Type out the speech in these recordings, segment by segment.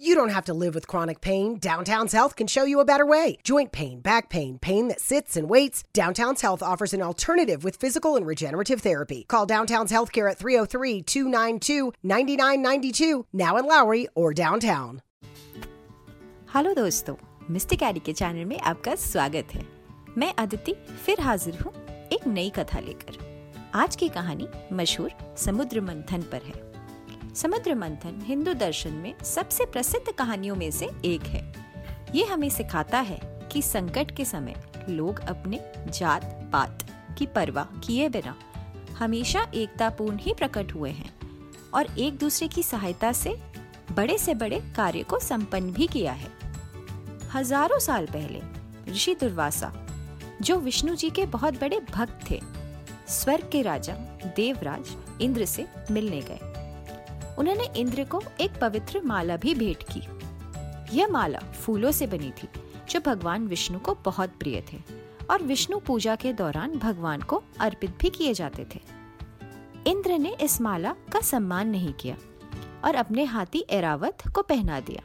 You don't have to live with chronic pain. Downtown's Health can show you a better way. Joint pain, back pain, pain that sits and waits. Downtown's Health offers an alternative with physical and regenerative therapy. Call Downtown's Healthcare at 303 292 9992, now in Lowry or downtown. Hello दोस्तों mistake कैडी के channel में आपका स्वागत है मैं अदिति फिर हाजिर हूँ एक नई कथा लेकर आज की कहानी मशहूर समुद्र मंथन पर है समुद्र मंथन हिंदू दर्शन में सबसे प्रसिद्ध कहानियों में से एक है। ये हमें सिखाता है कि संकट के समय लोग अपने जात, पात की परवाह किए बिना हमेशा एकतापूर्ण ही प्रकट हुए हैं और एक दूसरे की सहायता से बड़े से बड़े कार्य को संपन्न भी किया है। हज़ारों साल पहले ऋषि दुर्वासा, जो विष्णु जी के बहुत बड़े भक्त थे, स्वर्ग के राजा देवराज इंद्र से मिलने गए। उन्होंने इंद्र को एक पवित्र माला भी भेंट की। यह माला फूलों से बनी थी, जो भगवान विष्णु को बहुत प्रिय थे, और विष्णु पूजा के दौरान भगवान को अर्पित भी किए जाते थे। इंद्र ने इस माला का सम्मान नहीं किया और अपने हाथी एरावत को पहना दिया।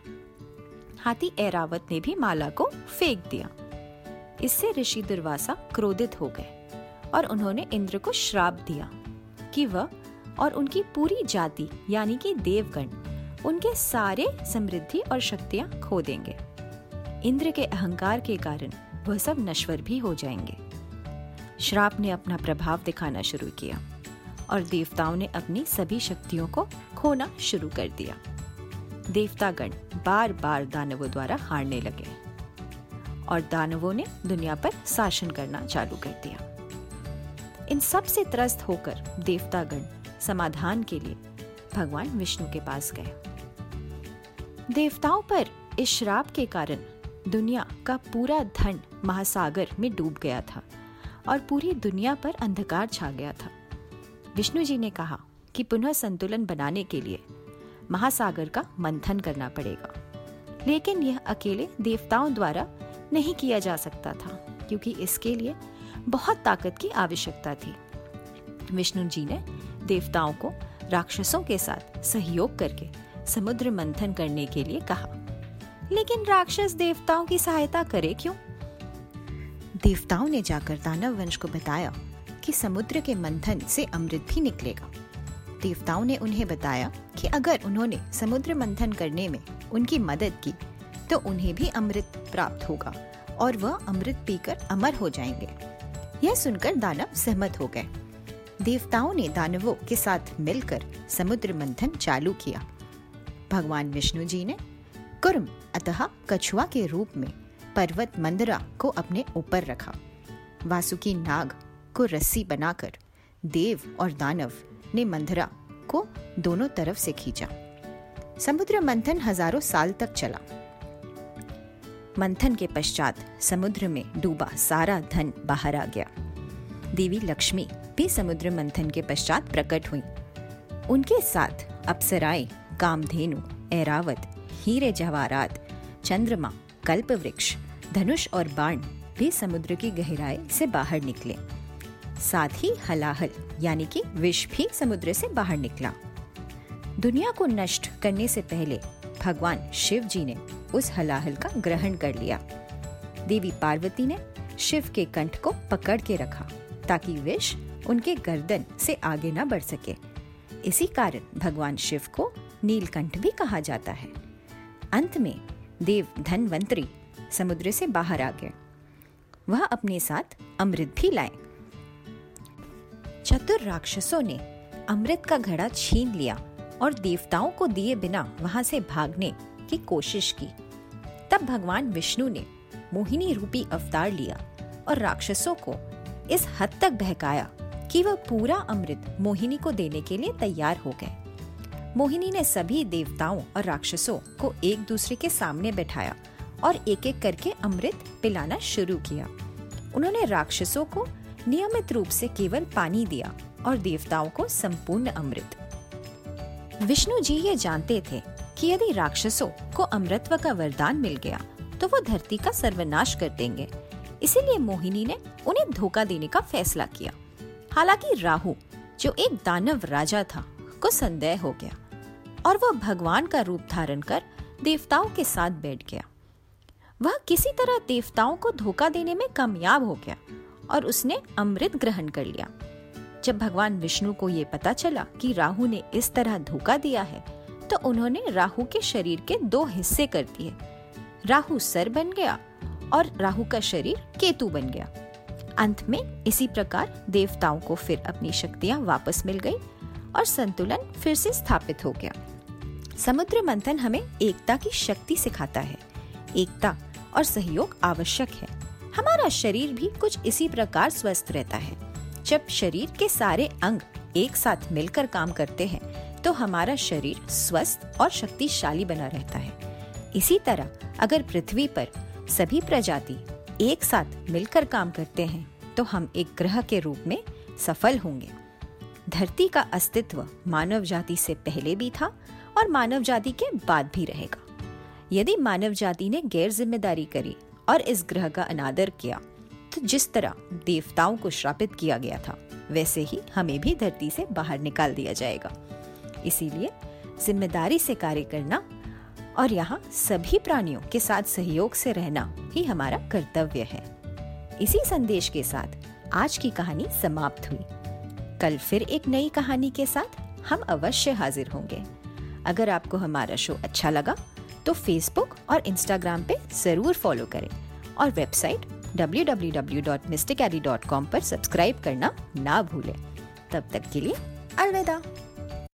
हाथी एरावत ने भी माला को फेंक दिया। इससे ऋषि दुर्वासा क्रोधित हो गए और उन्होंने इंद्र को श्राप दिया कि वह और उनकी पूरी जाति, यानी कि देवगण, उनके सारे समृद्धि और शक्तियाँ खो देंगे। इंद्र के अहंकार के कारण वह सब नश्वर भी हो जाएँगे। श्राप ने अपना प्रभाव दिखाना शुरू किया और देवताओं ने अपनी सभी शक्तियों को खोना शुरू कर दिया। देवतागण बार बार दानवों द्वारा हारने लगे और दानवों ने दुनिया पर शासन करना चालू कर दिया। इन सबसे त्रस्त होकर देवतागण समाधान के लिए भगवान विष्णु के पास गए। देवताओं पर इस श्राप के कारण दुनिया का पूरा धन महासागर में डूब गया था और पूरी दुनिया पर अंधकार छा गया था। विष्णु जी ने कहा कि पुनः संतुलन बनाने के लिए महासागर का मंथन करना पड़ेगा। लेकिन यह अकेले देवताओं द्वारा नहीं किया जा सकता था, क्योंकि इसके लिए बहुत ताकत की आवश्यकता थी। विष्णु जी ने देवताओं को राक्षसों के साथ सहयोग करके समुद्र मंथन करने के लिए कहा। लेकिन राक्षस देवताओं की सहायता करे क्यों? देवताओं ने जाकर दानव वंश को बताया कि समुद्र के मंथन से अमृत भी निकलेगा। देवताओं ने उन्हें बताया कि अगर उन्होंने समुद्र मंथन करने में उनकी मदद की तो उन्हें भी अमृत प्राप्त होगा और वह अमृत पीकर अमर हो जाएँगे। यह सुनकर दानव सहमत हो गए। देवताओं ने दानवों के साथ मिलकर समुद्र मंथन चालू किया। भगवान विष्णु जी ने कुर्म अतः कछुआ के रूप में पर्वत मंदरा को अपने ऊपर रखा। वासुकी नाग को रस्सी बनाकर देव और दानव ने मंदरा को दोनों तरफ़ से खींचा। समुद्र मंथन हज़ारों साल तक चला। मंथन के पश्चात समुद्र में डूबा सारा धन बाहर आ गया। देवी लक्ष्मी भी समुद्र मंथन के पश्चात प्रकट हुई। उनके साथ अप्सराएँ, कामधेनु, ऐरावत, हीरे जवाहरात, चंद्रमा कल्प वृक्ष धनुष और बाण भी समुद्र की गहराई से बाहर निकले। साथ ही हलाहल, यानी कि विष भी समुद्र से बाहर निकला। दुनिया को नष्ट करने से पहले भगवान शिव जी ने उस हलाहल का ग्रहण कर लिया। देवी पार्वती ने शिव के कंठ को पकड़ के रखा ताकि विष उनके गर्दन से आगे न बढ़ सके। इसी कारण भगवान शिव को नीलकंठ भी कहा जाता है। अंत में देव धनवंतरी समुद्र से बाहर आ गए। वह अपने साथ अमृत भी लाए। चतुर राक्षसों ने अमृत का घड़ा छीन लिया और देवताओं को दिए बिना वहाँ से भागने की कोशिश की। तब भगवान विष्णु ने मोहिनी रूपी अवतार लिया और राक्षसों को इस हद तक बहकाया। कि वह पूरा अमृत मोहिनी को देने के लिए तैयार हो गए। मोहिनी ने सभी देवताओं और राक्षसों को एक दूसरे के सामने बैठाया और एक एक करके अमृत पिलाना शुरू किया। उन्होंने राक्षसों को नियमित रूप से केवल पानी दिया और देवताओं को संपूर्ण अमृत। विष्णु जी ये जानते थे कि यदि राक्षसों को अमृतत्व का वरदान मिल गया तो वो धरती का सर्वनाश कर देंगे। इसीलिए मोहिनी ने उन्हें धोखा देने का फैसला किया। हालाँकि राहु, जो एक दानव राजा था, को संदेह हो गया और वह भगवान का रूप धारण कर देवताओं के साथ बैठ गया। वह किसी तरह देवताओं को धोखा देने में कामयाब हो गया और उसने अमृत ग्रहण कर लिया। जब भगवान विष्णु को ये पता चला कि राहु ने इस तरह धोखा दिया है तो उन्होंने राहु के शरीर के दो हिस्से कर दिए। राहु सर बन गया और राहु का शरीर केतु बन गया। अंत में इसी प्रकार देवताओं को फिर अपनी शक्तियाँ वापस मिल गई और संतुलन फिर से स्थापित हो गया। समुद्र मंथन हमें एकता की शक्ति सिखाता है। एकता और सहयोग आवश्यक है। हमारा शरीर भी कुछ इसी प्रकार स्वस्थ रहता है। जब शरीर के सारे अंग एक साथ मिलकर काम करते हैं तो हमारा शरीर स्वस्थ और शक्तिशाली बना रहता है। इसी तरह अगर पृथ्वी पर सभी प्रजाति एक साथ मिलकर काम करते हैं तो हम एक ग्रह के रूप में सफल होंगे। धरती का अस्तित्व मानव जाति से पहले भी था और मानव जाति के बाद भी रहेगा। यदि मानव जाति ने गैर ज़िम्मेदारी करी और इस ग्रह का अनादर किया तो जिस तरह देवताओं को श्रापित किया गया था, वैसे ही हमें भी धरती से बाहर निकाल दिया जाएगा। इसीलिए ज़िम्मेदारी से कार्य करना और यहाँ सभी प्राणियों के साथ सहयोग से रहना ही हमारा कर्तव्य है। इसी संदेश के साथ आज की कहानी समाप्त हुई। कल फिर एक नई कहानी के साथ हम अवश्य हाजिर होंगे। अगर आपको हमारा शो अच्छा लगा तो फेसबुक और इंस्टाग्राम पे ज़रूर फॉलो करें और वेबसाइट www.mysticaddy.com पर सब्सक्राइब करना ना भूलें। तब तक के लिए अलविदा।